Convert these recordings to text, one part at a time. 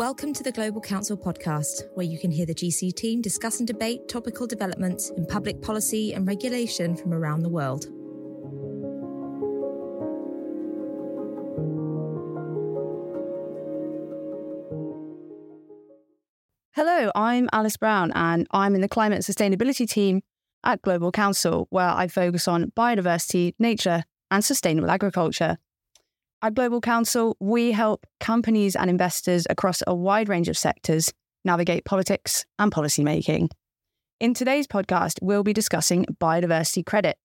Welcome to the Global Counsel podcast, where you can hear the GC team discuss and debate topical developments in public policy and regulation from around the world. Hello, I'm Alice Brown, and I'm in the climate and sustainability team at Global Counsel, where I focus on biodiversity, nature, and sustainable agriculture. At Global Counsel, we help companies and investors across a wide range of sectors navigate politics and policymaking. In today's podcast, we'll be discussing biodiversity credits.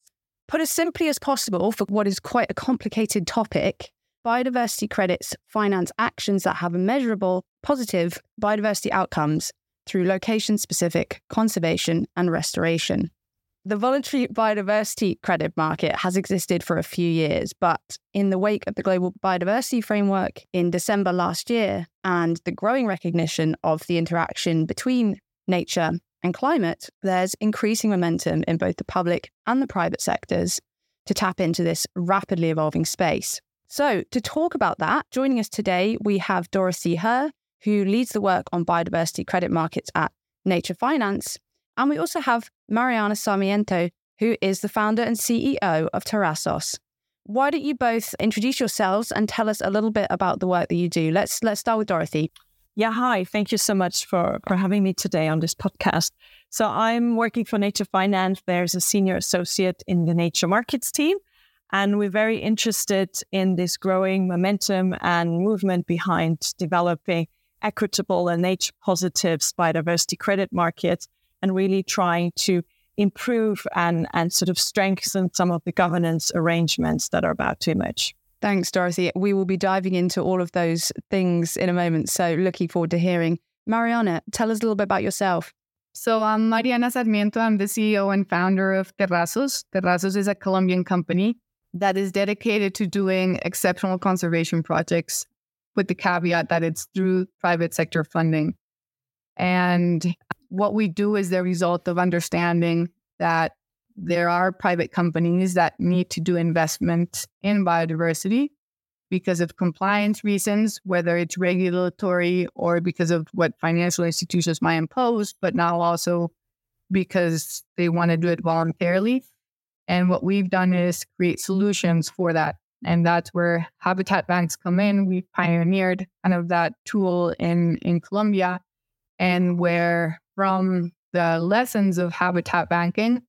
Put as simply as possible for what is quite a complicated topic, biodiversity credits finance actions that have measurable, positive biodiversity outcomes through location specific conservation and restoration. The voluntary biodiversity credit market has existed for a few years, but in the wake of the Global Biodiversity Framework in December last year and the growing recognition of the interaction between nature and climate, there's increasing momentum in both the public and the private sectors to tap into this rapidly evolving space. So, to talk about that, joining us today, we have Dorothy Herr, who leads the work on biodiversity credit markets at Nature Finance, and we also have Mariana Sarmiento, who is the founder and CEO of Terrasos. Why don't you both introduce yourselves and tell us a little bit about the work that you do? Let's let's start with Dorothy. Yeah, hi. Thank you so much for for having me today on this podcast. So I'm working for Nature Finance. There's a senior associate in the Nature Markets team, and we're very interested in this growing momentum and movement behind developing equitable and nature positive biodiversity credit markets and really trying to improve and, and sort of strengthen some of the governance arrangements that are about to emerge. Thanks, Dorothy. We will be diving into all of those things in a moment. So, looking forward to hearing. Mariana, tell us a little bit about yourself. So, I'm Mariana Sarmiento. I'm the CEO and founder of Terrasos. Terrasos is a Colombian company that is dedicated to doing exceptional conservation projects with the caveat that it's through private sector funding. And what we do is the result of understanding that there are private companies that need to do investment in biodiversity because of compliance reasons, whether it's regulatory or because of what financial institutions might impose, but now also because they want to do it voluntarily. And what we've done is create solutions for that. And that's where habitat banks come in. We pioneered kind of that tool in, in Colombia and where from the lessons of habitat banking,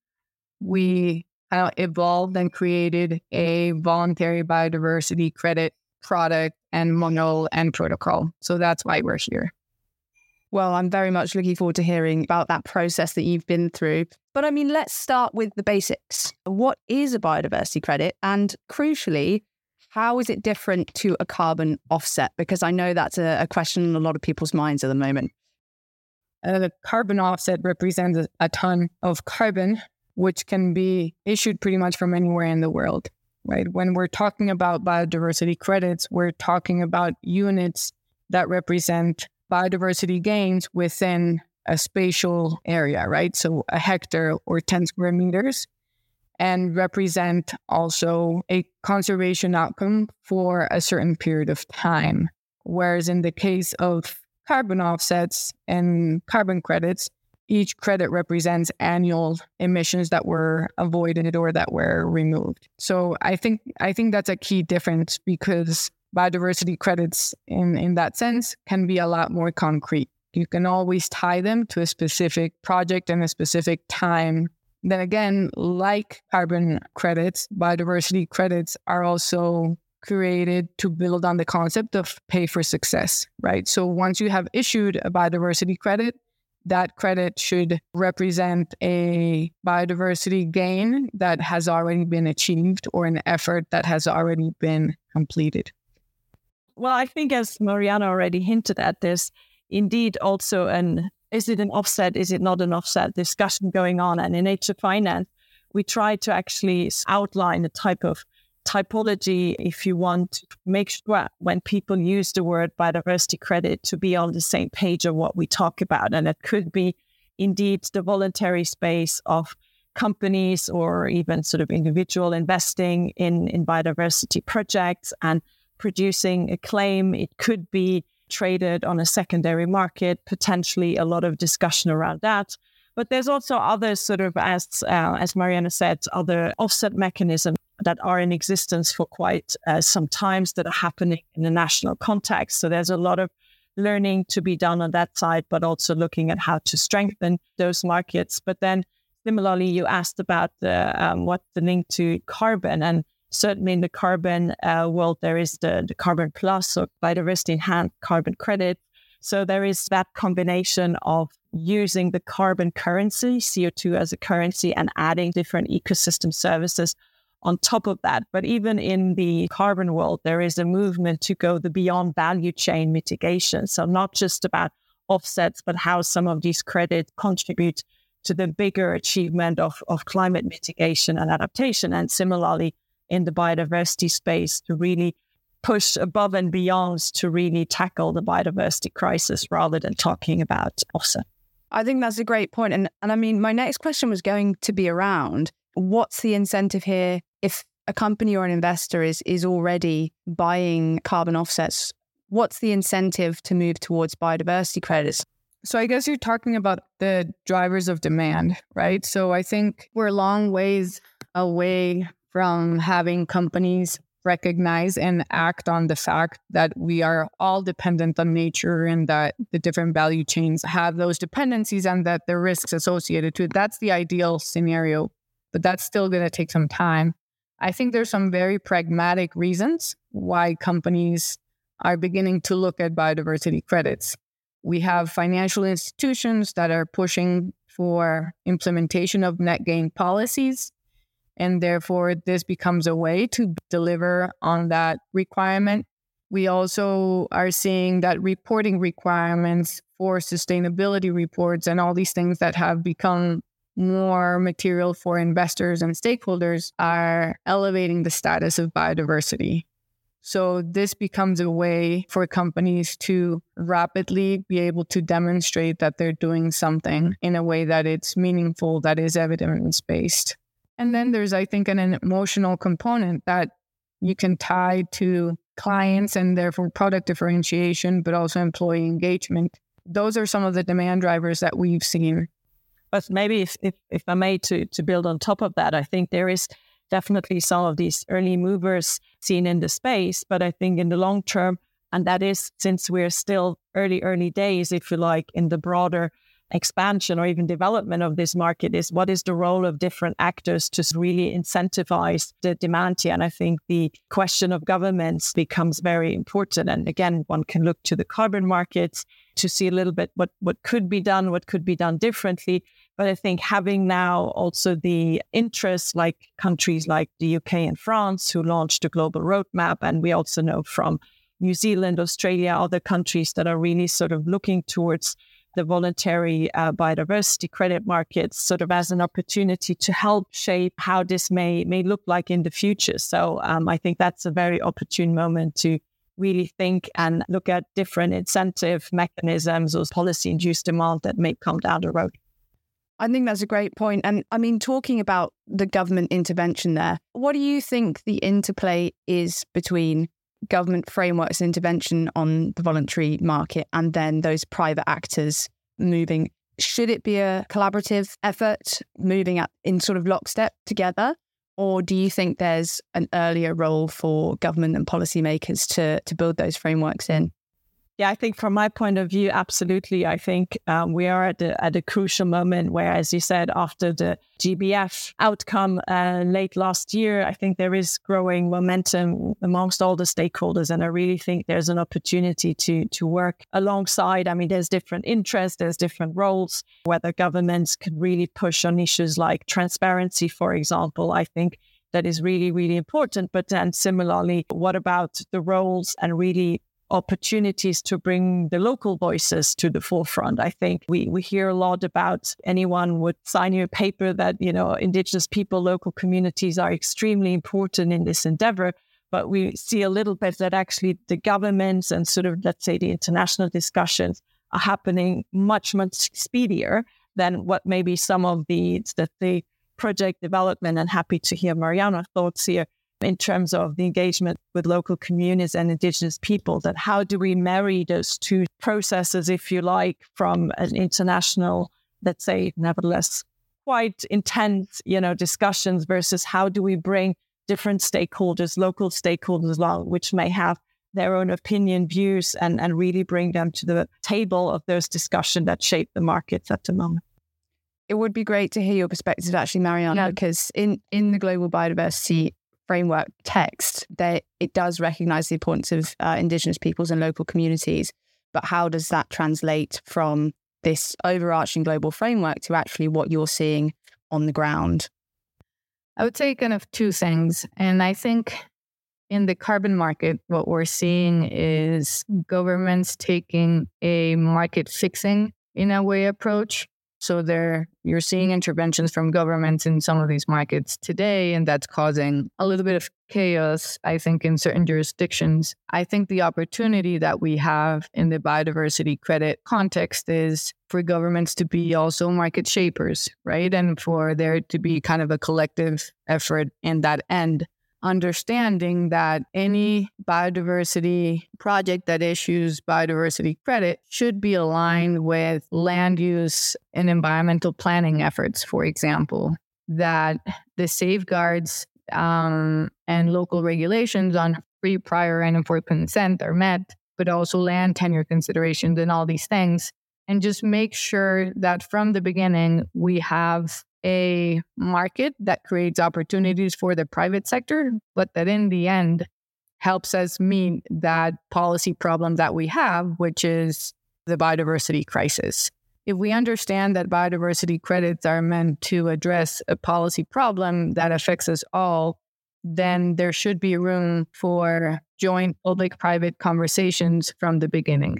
we evolved and created a voluntary biodiversity credit product and model and protocol. So that's why we're here. Well, I'm very much looking forward to hearing about that process that you've been through. But I mean, let's start with the basics. What is a biodiversity credit? And crucially, how is it different to a carbon offset? Because I know that's a, a question in a lot of people's minds at the moment. Uh, the carbon offset represents a, a ton of carbon, which can be issued pretty much from anywhere in the world, right? When we're talking about biodiversity credits, we're talking about units that represent biodiversity gains within a spatial area, right? So a hectare or 10 square meters and represent also a conservation outcome for a certain period of time. Whereas in the case of carbon offsets and carbon credits, each credit represents annual emissions that were avoided or that were removed. So I think I think that's a key difference because biodiversity credits in, in that sense can be a lot more concrete. You can always tie them to a specific project and a specific time. Then again, like carbon credits, biodiversity credits are also created to build on the concept of pay for success, right? So once you have issued a biodiversity credit, that credit should represent a biodiversity gain that has already been achieved or an effort that has already been completed. Well, I think as Mariana already hinted at, there's indeed also an is it an offset, is it not an offset discussion going on. And in nature finance, we try to actually outline a type of typology if you want to make sure when people use the word biodiversity credit to be on the same page of what we talk about. And it could be indeed the voluntary space of companies or even sort of individual investing in, in biodiversity projects and producing a claim. It could be traded on a secondary market, potentially a lot of discussion around that. But there's also other sort of, as uh, as Mariana said, other offset mechanisms that are in existence for quite uh, some times that are happening in the national context. So there's a lot of learning to be done on that side, but also looking at how to strengthen those markets. But then similarly, you asked about the um, what the link to carbon and certainly in the carbon uh, world, there is the, the carbon plus or biodiversity enhanced carbon credit. So there is that combination of using the carbon currency, CO2 as a currency, and adding different ecosystem services on top of that. But even in the carbon world, there is a movement to go the beyond value chain mitigation. So not just about offsets, but how some of these credits contribute to the bigger achievement of, of climate mitigation and adaptation. And similarly, in the biodiversity space to really push above and beyond to really tackle the biodiversity crisis rather than talking about offset. I think that's a great point. And, and I mean, my next question was going to be around what's the incentive here if a company or an investor is, is already buying carbon offsets? What's the incentive to move towards biodiversity credits? So I guess you're talking about the drivers of demand, right? So I think we're a long ways away from having companies recognize and act on the fact that we are all dependent on nature and that the different value chains have those dependencies and that the risks associated to it. That's the ideal scenario, but that's still going to take some time. I think there's some very pragmatic reasons why companies are beginning to look at biodiversity credits. We have financial institutions that are pushing for implementation of net gain policies and therefore, this becomes a way to deliver on that requirement. We also are seeing that reporting requirements for sustainability reports and all these things that have become more material for investors and stakeholders are elevating the status of biodiversity. So, this becomes a way for companies to rapidly be able to demonstrate that they're doing something in a way that it's meaningful, that is evidence based. And then there's, I think, an, emotional component that you can tie to clients and therefore product differentiation, but also employee engagement. Those are some of the demand drivers that we've seen. But maybe if, if, if I may to, to build on top of that, I think there is definitely some of these early movers seen in the space. But I think in the long term, and that is since we're still early, early days, if you like, in the broader expansion or even development of this market is what is the role of different actors to really incentivize the demand here. And I think the question of governments becomes very important. And again, one can look to the carbon markets to see a little bit what, what could be done, what could be done differently. But I think having now also the interest, like countries like the UK and France, who launched a global roadmap, and we also know from New Zealand, Australia, other countries that are really sort of looking towards the voluntary uh, biodiversity credit markets sort of as an opportunity to help shape how this may may look like in the future. So um, I think that's a very opportune moment to really think and look at different incentive mechanisms or policy induced demand that may come down the road. I think that's a great point. And I mean, talking about the government intervention there, what do you think the interplay is between government frameworks intervention on the voluntary market and then those private actors moving should it be a collaborative effort moving at, in sort of lockstep together? Or do you think there's an earlier role for government and policymakers to to build those frameworks in yeah, I think from my point of view, absolutely. I think um, we are at a, at a crucial moment where, as you said, after the GBF outcome uh, late last year, I think there is growing momentum amongst all the stakeholders, and I really think there's an opportunity to to work alongside. I mean, there's different interests, there's different roles. Whether governments can really push on issues like transparency, for example, I think that is really, really important. But then similarly, what about the roles and really opportunities to bring the local voices to the forefront. I think we, we hear a lot about anyone would sign you a paper that, you know, indigenous people, local communities are extremely important in this endeavor. But we see a little bit that actually the governments and sort of, let's say, the international discussions are happening much, much speedier than what maybe some of the, that the project development and happy to hear Mariana's thoughts here in terms of the engagement with local communities and indigenous people that how do we marry those two processes if you like from an international let's say nevertheless quite intense you know discussions versus how do we bring different stakeholders local stakeholders along which may have their own opinion views and, and really bring them to the table of those discussions that shape the markets at the moment it would be great to hear your perspective actually mariana yeah. because in in the global biodiversity framework text, that it does recognize the importance of uh, Indigenous peoples and local communities. But how does that translate from this overarching global framework to actually what you're seeing on the ground? I would say kind of two things. And I think in the carbon market, what we're seeing is governments taking a market fixing in a way approach so there you're seeing interventions from governments in some of these markets today, and that's causing a little bit of chaos, I think, in certain jurisdictions. I think the opportunity that we have in the biodiversity credit context is for governments to be also market shapers, right? And for there to be kind of a collective effort in that end understanding that any biodiversity project that issues biodiversity credit should be aligned with land use and environmental planning efforts, for example, that the safeguards um, and local regulations on free, prior, and informed consent are met, but also land tenure considerations and all these things. And just make sure that from the beginning, we have a market that creates opportunities for the private sector, but that in the end helps us meet that policy problem that we have, which is the biodiversity crisis. If we understand that biodiversity credits are meant to address a policy problem that affects us all, then there should be room for joint public private conversations from the beginning.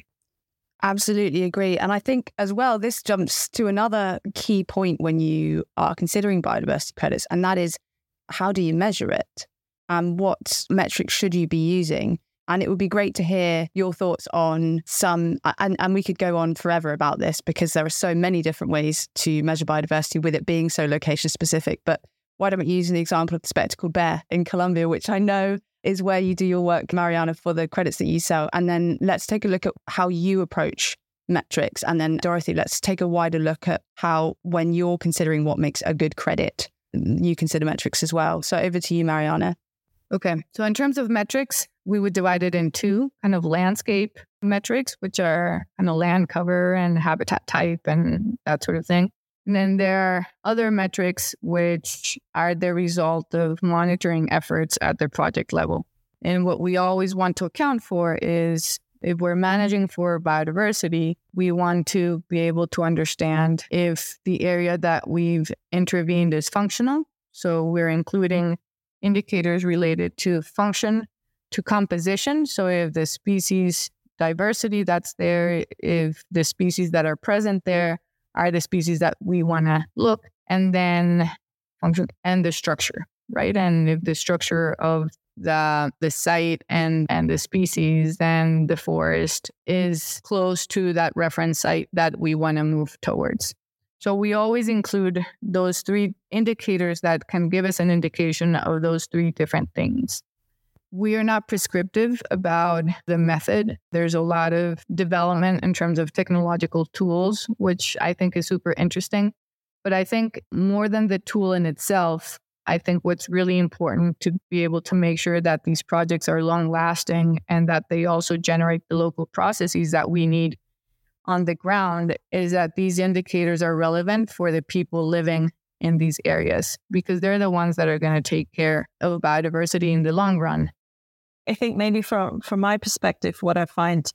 Absolutely agree. And I think as well, this jumps to another key point when you are considering biodiversity credits, and that is how do you measure it? And what metrics should you be using? And it would be great to hear your thoughts on some, and, and we could go on forever about this because there are so many different ways to measure biodiversity with it being so location specific. But why don't we use the example of the spectacled bear in Colombia, which I know is where you do your work, Mariana, for the credits that you sell. And then let's take a look at how you approach metrics. And then, Dorothy, let's take a wider look at how, when you're considering what makes a good credit, you consider metrics as well. So over to you, Mariana. Okay. So, in terms of metrics, we would divide it in two kind of landscape metrics, which are kind of land cover and habitat type and that sort of thing. And then there are other metrics which are the result of monitoring efforts at the project level. And what we always want to account for is if we're managing for biodiversity, we want to be able to understand if the area that we've intervened is functional. So we're including indicators related to function, to composition. So if the species diversity that's there, if the species that are present there are the species that we want to look, and then function and the structure, right? And if the structure of the the site and and the species, then the forest is close to that reference site that we want to move towards. So we always include those three indicators that can give us an indication of those three different things. We are not prescriptive about the method. There's a lot of development in terms of technological tools, which I think is super interesting. But I think more than the tool in itself, I think what's really important to be able to make sure that these projects are long lasting and that they also generate the local processes that we need on the ground is that these indicators are relevant for the people living in these areas because they're the ones that are going to take care of biodiversity in the long run. I think maybe from from my perspective, what I find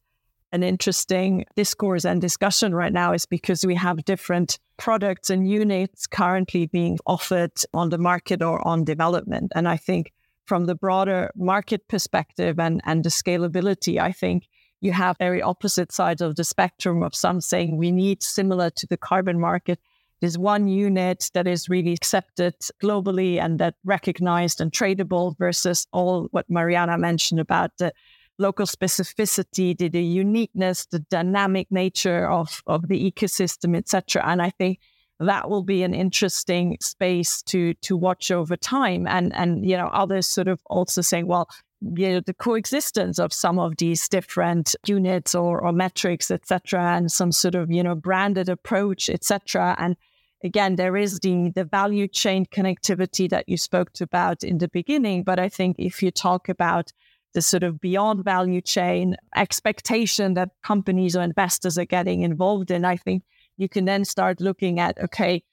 an interesting discourse and discussion right now is because we have different products and units currently being offered on the market or on development. And I think from the broader market perspective and, and the scalability, I think you have very opposite sides of the spectrum of some saying we need similar to the carbon market there's one unit that is really accepted globally and that recognized and tradable versus all what Mariana mentioned about the local specificity, the, the uniqueness, the dynamic nature of, of the ecosystem, etc. And I think that will be an interesting space to to watch over time. And and you know, others sort of also saying, well, you know, the coexistence of some of these different units or, or metrics, etc., and some sort of you know branded approach, etc. And again, there is the the value chain connectivity that you spoke to about in the beginning. But I think if you talk about the sort of beyond value chain expectation that companies or investors are getting involved in, I think you can then start looking at okay,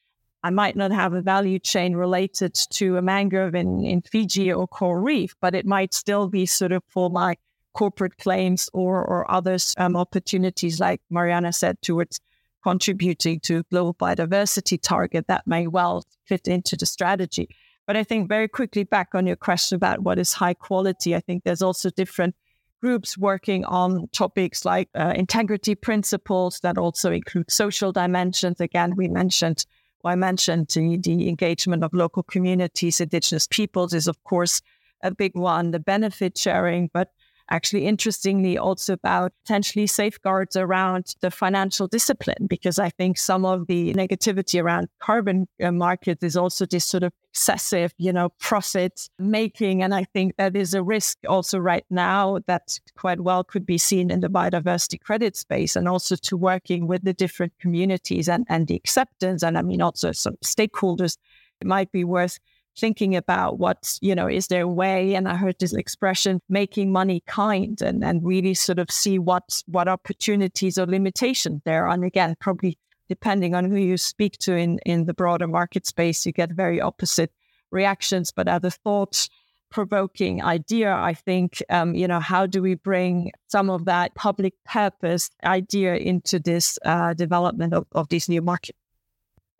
I might not have a value chain related to a mangrove in, in Fiji or coral reef, but it might still be sort of for my corporate claims or, or other um, opportunities, like Mariana said, towards contributing to global biodiversity target that may well fit into the strategy. But I think very quickly back on your question about what is high quality, I think there's also different groups working on topics like uh, integrity principles that also include social dimensions. Again, we mentioned I mentioned the, the engagement of local communities, indigenous peoples is, of course, a big one, the benefit sharing, but actually interestingly also about potentially safeguards around the financial discipline because i think some of the negativity around carbon uh, markets is also this sort of excessive you know profit making and i think that is a risk also right now that quite well could be seen in the biodiversity credit space and also to working with the different communities and, and the acceptance and i mean also some stakeholders it might be worth thinking about what, you know, is there a way? And I heard this expression, making money kind and, and really sort of see what, what opportunities or limitations there are. And again, probably depending on who you speak to in, in the broader market space, you get very opposite reactions. But other a thought provoking idea, I think, um, you know, how do we bring some of that public purpose idea into this uh, development of, of these new markets?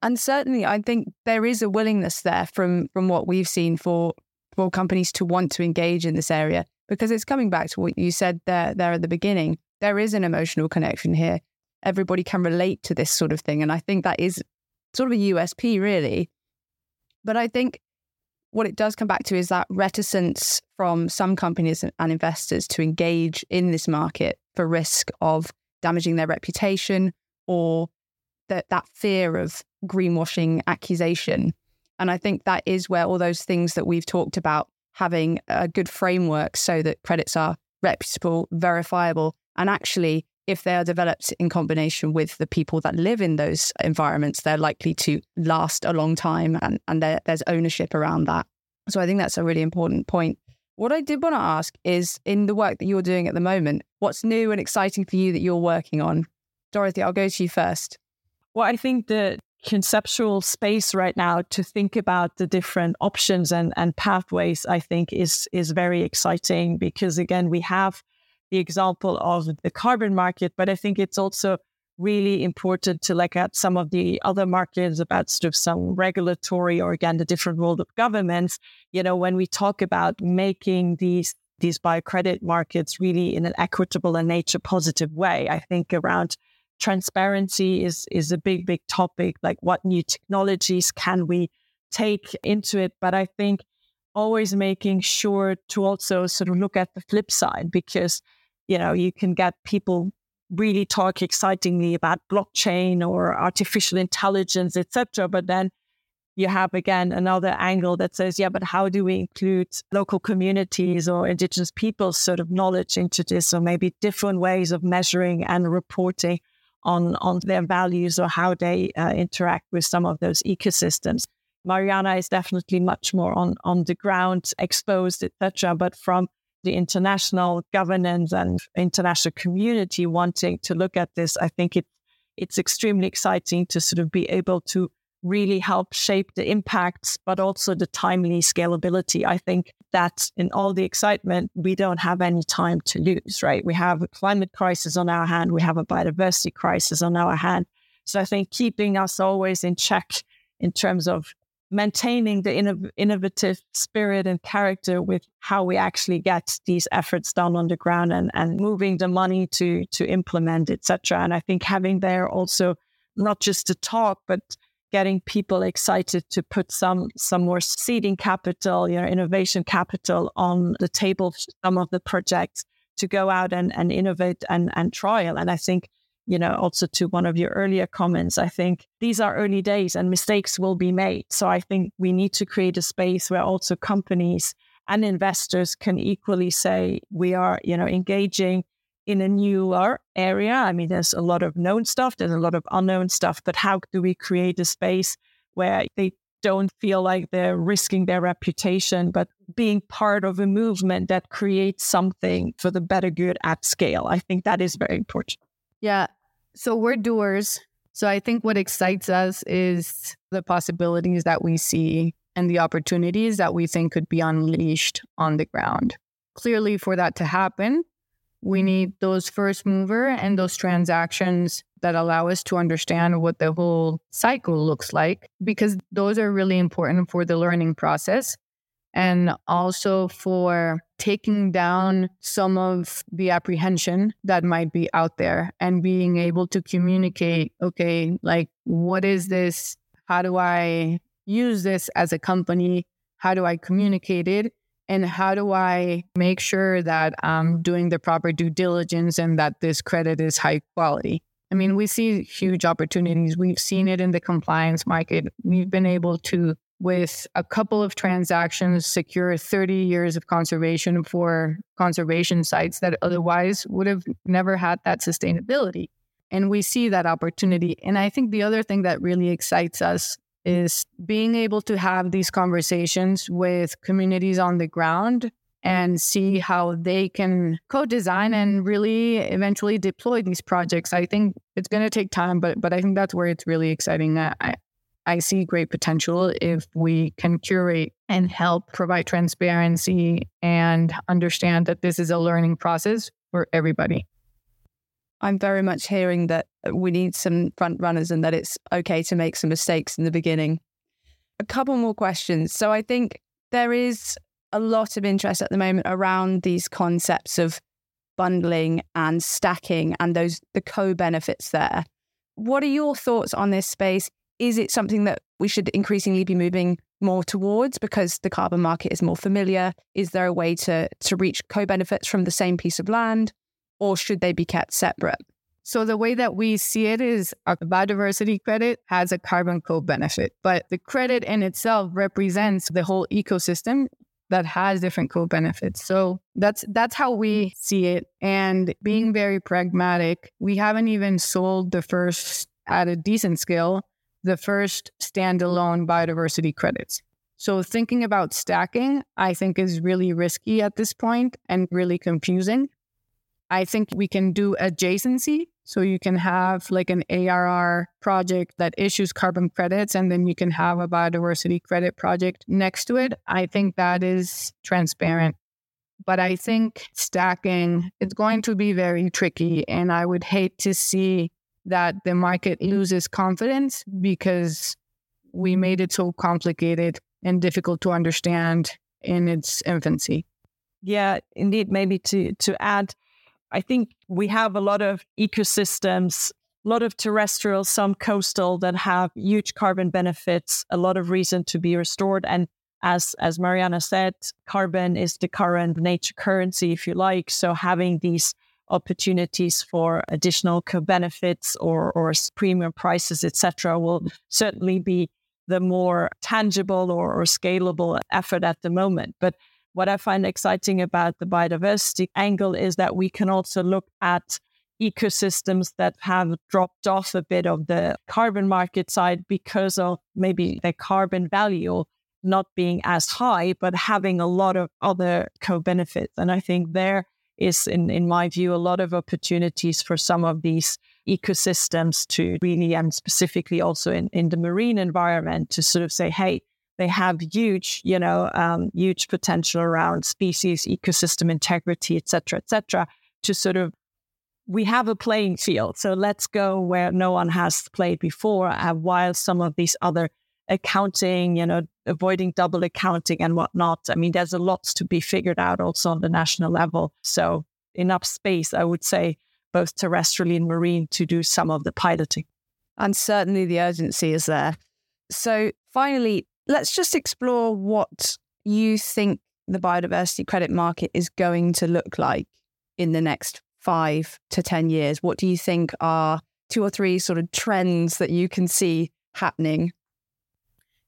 And certainly, I think there is a willingness there from from what we've seen for for companies to want to engage in this area because it's coming back to what you said there there at the beginning. There is an emotional connection here. Everybody can relate to this sort of thing, and I think that is sort of a USP, really. But I think what it does come back to is that reticence from some companies and investors to engage in this market for risk of damaging their reputation or that that fear of greenwashing accusation. And I think that is where all those things that we've talked about having a good framework so that credits are reputable, verifiable, and actually, if they are developed in combination with the people that live in those environments, they're likely to last a long time and, and there, there's ownership around that. So I think that's a really important point. What I did want to ask is in the work that you're doing at the moment, what's new and exciting for you that you're working on? Dorothy, I'll go to you first. Well, I think the conceptual space right now to think about the different options and, and pathways, I think is is very exciting because again, we have the example of the carbon market, but I think it's also really important to look at some of the other markets about sort of some regulatory or again the different role of governments. You know, when we talk about making these these biocredit markets really in an equitable and nature positive way, I think around transparency is is a big big topic like what new technologies can we take into it? But i think always making sure to also sort of look at the flip side because you know you can get people really talk excitingly about blockchain or artificial intelligence etc but then you have again another angle that says yeah but how do we include local communities or indigenous people's sort of knowledge into this? Or maybe different ways of measuring and reporting on on their values or how they uh, interact with some of those ecosystems. Mariana is definitely much more on on the ground, exposed, etc. But from the international governance and international community wanting to look at this, I think it it's extremely exciting to sort of be able to really help shape the impacts, but also the timely scalability. I think that in all the excitement, we don't have any time to lose, right? We have a climate crisis on our hand, we have a biodiversity crisis on our hand. So I think keeping us always in check in terms of maintaining the inno- innovative spirit and character with how we actually get these efforts done on the ground and, and moving the money to to implement etc and i think having there also not just to talk but getting people excited to put some some more seeding capital, you know, innovation capital on the table, some of the projects to go out and, and innovate and, and trial. And I think you know, also to one of your earlier comments, I think these are early days and mistakes will be made. So I think we need to create a space where also companies and investors can equally say we are, you know, engaging in a newer area. I mean, there's a lot of known stuff, there's a lot of unknown stuff, but how do we create a space where they don't feel like they're risking their reputation, but being part of a movement that creates something for the better good at scale? I think that is very important. Yeah. So we're doers. So I think what excites us is the possibilities that we see and the opportunities that we think could be unleashed on the ground. Clearly, for that to happen, we mm-hmm. need those first mover and those transactions that allow us to understand what the whole cycle looks like, because those are really important for the learning process and also for taking down some of the apprehension that might be out there and being able to communicate okay, like, what is this? How do I use this as a company? How do I communicate it? And how do I make sure that I'm doing the proper due diligence and that this credit is high quality? I mean, we see huge opportunities. We've seen it in the compliance market. We've been able to, with a couple of transactions, secure 30 years of conservation for conservation sites that otherwise would have never had that sustainability. And we see that opportunity. And I think the other thing that really excites us is being able to have these conversations with communities on the ground and see how they can co-design and really eventually deploy these projects. I think it's going to take time, but but I think that's where it's really exciting. I I see great potential if we can curate and help provide transparency and understand that this is a learning process for everybody. I'm very much hearing that uh, we need some front runners and that it's okay to make some mistakes in the beginning. A couple more questions. So I think there is a lot of interest at the moment around these concepts of bundling and stacking and those the co-benefits there. What are your thoughts on this space? Is it something that we should increasingly be moving more towards because the carbon market is more familiar? Is there a way to to reach co-benefits from the same piece of land? Or should they be kept separate? So the way that we see it is a biodiversity credit has a carbon co-benefit, but the credit in itself represents the whole ecosystem that has different co-benefits. So that's that's how we see it. And being very pragmatic, we haven't even sold the first at a decent scale, the first standalone biodiversity credits. So thinking about stacking, I think is really risky at this point and really confusing I think we can do adjacency. So you can have like an ARR project that issues carbon credits, and then you can have a biodiversity credit project next to it. I think that is transparent. But I think stacking is going to be very tricky. And I would hate to see that the market loses confidence because we made it so complicated and difficult to understand in its infancy. Yeah, indeed. Maybe to to add, I think we have a lot of ecosystems, a lot of terrestrial, some coastal that have huge carbon benefits, a lot of reason to be restored. And as as Mariana said, carbon is the current nature currency, if you like. So having these opportunities for additional co-benefits or or premium prices, etc., will certainly be the more tangible or, or scalable effort at the moment. But what I find exciting about the biodiversity angle is that we can also look at ecosystems that have dropped off a bit of the carbon market side because of maybe the carbon value not being as high, but having a lot of other co benefits. And I think there is, in, in my view, a lot of opportunities for some of these ecosystems to really, and specifically also in, in the marine environment, to sort of say, hey, they have huge, you know, um, huge potential around species, ecosystem integrity, et cetera, et cetera, to sort of we have a playing field. So let's go where no one has played before, uh, while some of these other accounting, you know, avoiding double accounting and whatnot. I mean, there's a lot to be figured out also on the national level. So enough space, I would say, both terrestrially and marine to do some of the piloting. And certainly the urgency is there. So finally, let's just explore what you think the biodiversity credit market is going to look like in the next five to 10 years? What do you think are two or three sort of trends that you can see happening?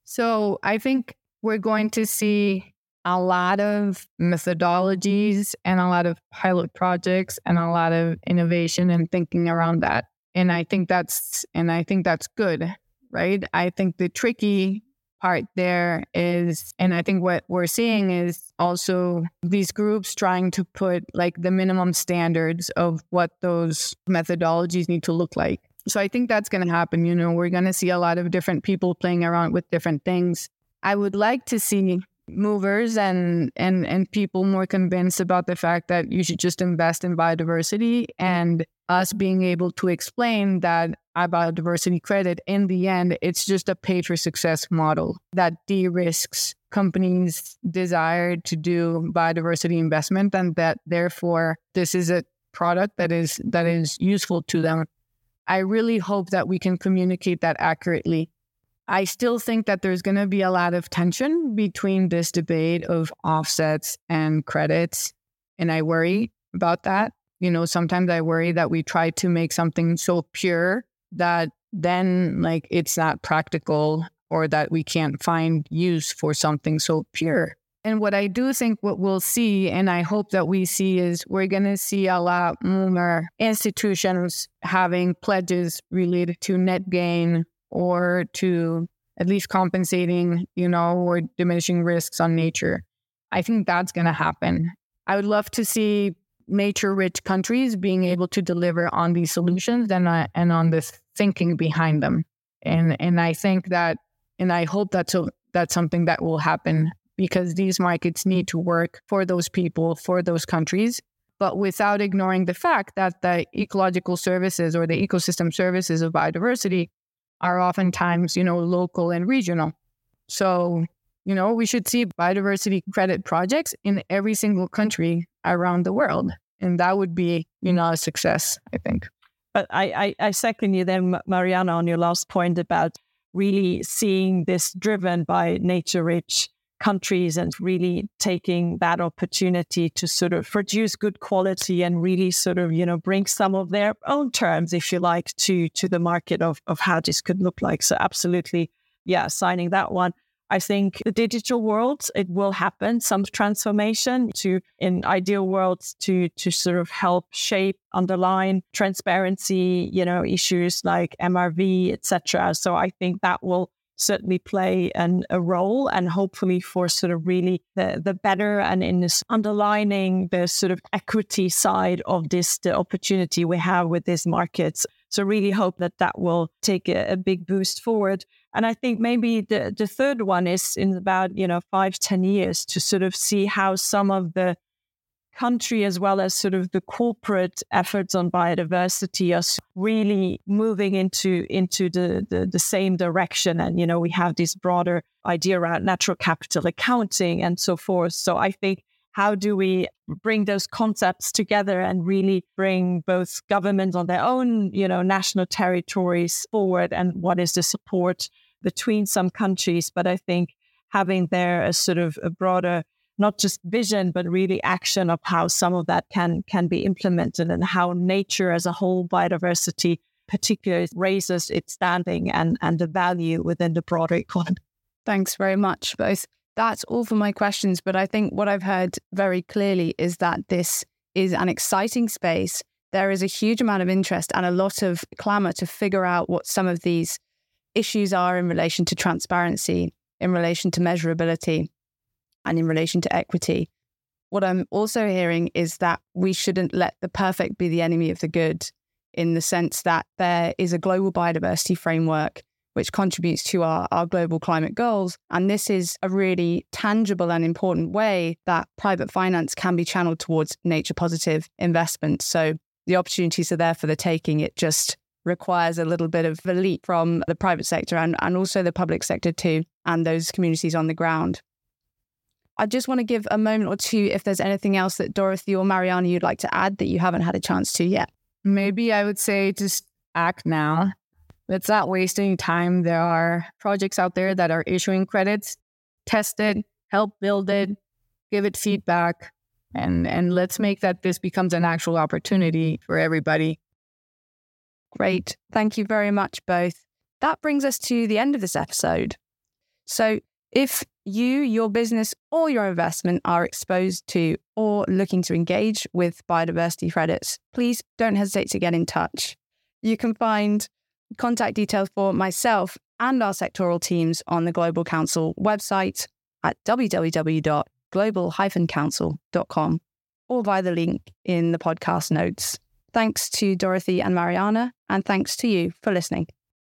So I think we're going to see a lot of methodologies and a lot of pilot projects and a lot of innovation and thinking around that. And I think that's and I think that's good, right? I think the tricky part there is and I think what we're seeing is also these groups trying to put like the minimum standards of what those methodologies need to look like. So I think that's going to happen, you know, we're going to see a lot of different people playing around with different things. I would like to see movers and and and people more convinced about the fact that you should just invest in biodiversity mm. and us being able to explain that our biodiversity credit in the end it's just a pay for success model that de-risks companies desire to do biodiversity investment and that therefore this is a product that is that is useful to them. I really hope that we can communicate that accurately I still think that there's going to be a lot of tension between this debate of offsets and credits. And I worry about that. You know, sometimes I worry that we try to make something so pure that then, like, it's not practical or that we can't find use for something so pure. And what I do think what we'll see, and I hope that we see, is we're going to see a lot more institutions having pledges related to net gain or to at least compensating, you know, or diminishing risks on nature. I think that's going to happen. I would love to see nature rich countries being able to deliver on these solutions and, uh, and on this thinking behind them. And, and I think that, and I hope that's, a, that's something that will happen because these markets need to work for those people, for those countries, but without ignoring the fact that the ecological services or the ecosystem services of biodiversity are oftentimes, you know, local and regional. So, you know, we should see biodiversity credit projects in every single country around the world. And that would be, you know, a success, I think. But I, I, I second you then, Mariana, on your last point about really seeing this driven by nature rich countries and really taking that opportunity to sort of produce good quality and really sort of you know bring some of their own terms if you like to to the market of of how this could look like so absolutely yeah signing that one I think the digital world, it will happen, some transformation to in ideal worlds to to sort of help shape, underline transparency, you know, issues like MRV, etc. So I think that will certainly play an, a role and hopefully for sort of really the, the better and in this underlining the sort of equity side of this, the opportunity we have with these markets. So really hope that that will take a, a big boost forward. And I think maybe the, the third one is in about, you know, five ten years to sort of see how some of the country as well as sort of the corporate efforts on biodiversity are really moving into into the, the, the same direction. And you know we have this broader idea around natural capital accounting and so forth. So i think how do we bring those concepts together and really bring both governments on their own you know national territories forward and what is the support between some countries? But i think having there a sort of a broader not just vision, but really action of how some of that can can be implemented and how nature as a whole, biodiversity particularly raises its standing and, and the value within the broader economy. Thanks very much, both. That's all for my questions. But I think what I've heard very clearly is that this is an exciting space. There is a huge amount of interest and a lot of clamor to figure out what some of these issues are in relation to transparency, in relation to measurability and in relation to equity. What I'm also hearing is that we shouldn't let the perfect be the enemy of the good, in the sense that there is a global biodiversity framework which contributes to our, our global climate goals. And this is a really tangible and important way that private finance can be channeled towards nature positive investments. So the opportunities are there for the taking. It just requires a little bit of a leap from the private sector and, and also the public sector too, and those communities on the ground. I just want to give a moment or two if there's anything else that Dorothy or Mariana you'd like to add that you haven't had a chance to yet. Maybe I would say just act now. Let's not waste any time. There are projects out there that are issuing credits. Test it, help build it, give it feedback, and and let's make that this becomes an actual opportunity for everybody. Great. Thank you very much both. That brings us to the end of this episode. So, if you, your business, or your investment are exposed to or looking to engage with biodiversity credits, please don't hesitate to get in touch. You can find contact details for myself and our sectoral teams on the Global Counsel website at www.global-counsel.com or via the link in the podcast notes. Thanks to Dorothy and Mariana, and thanks to you for listening.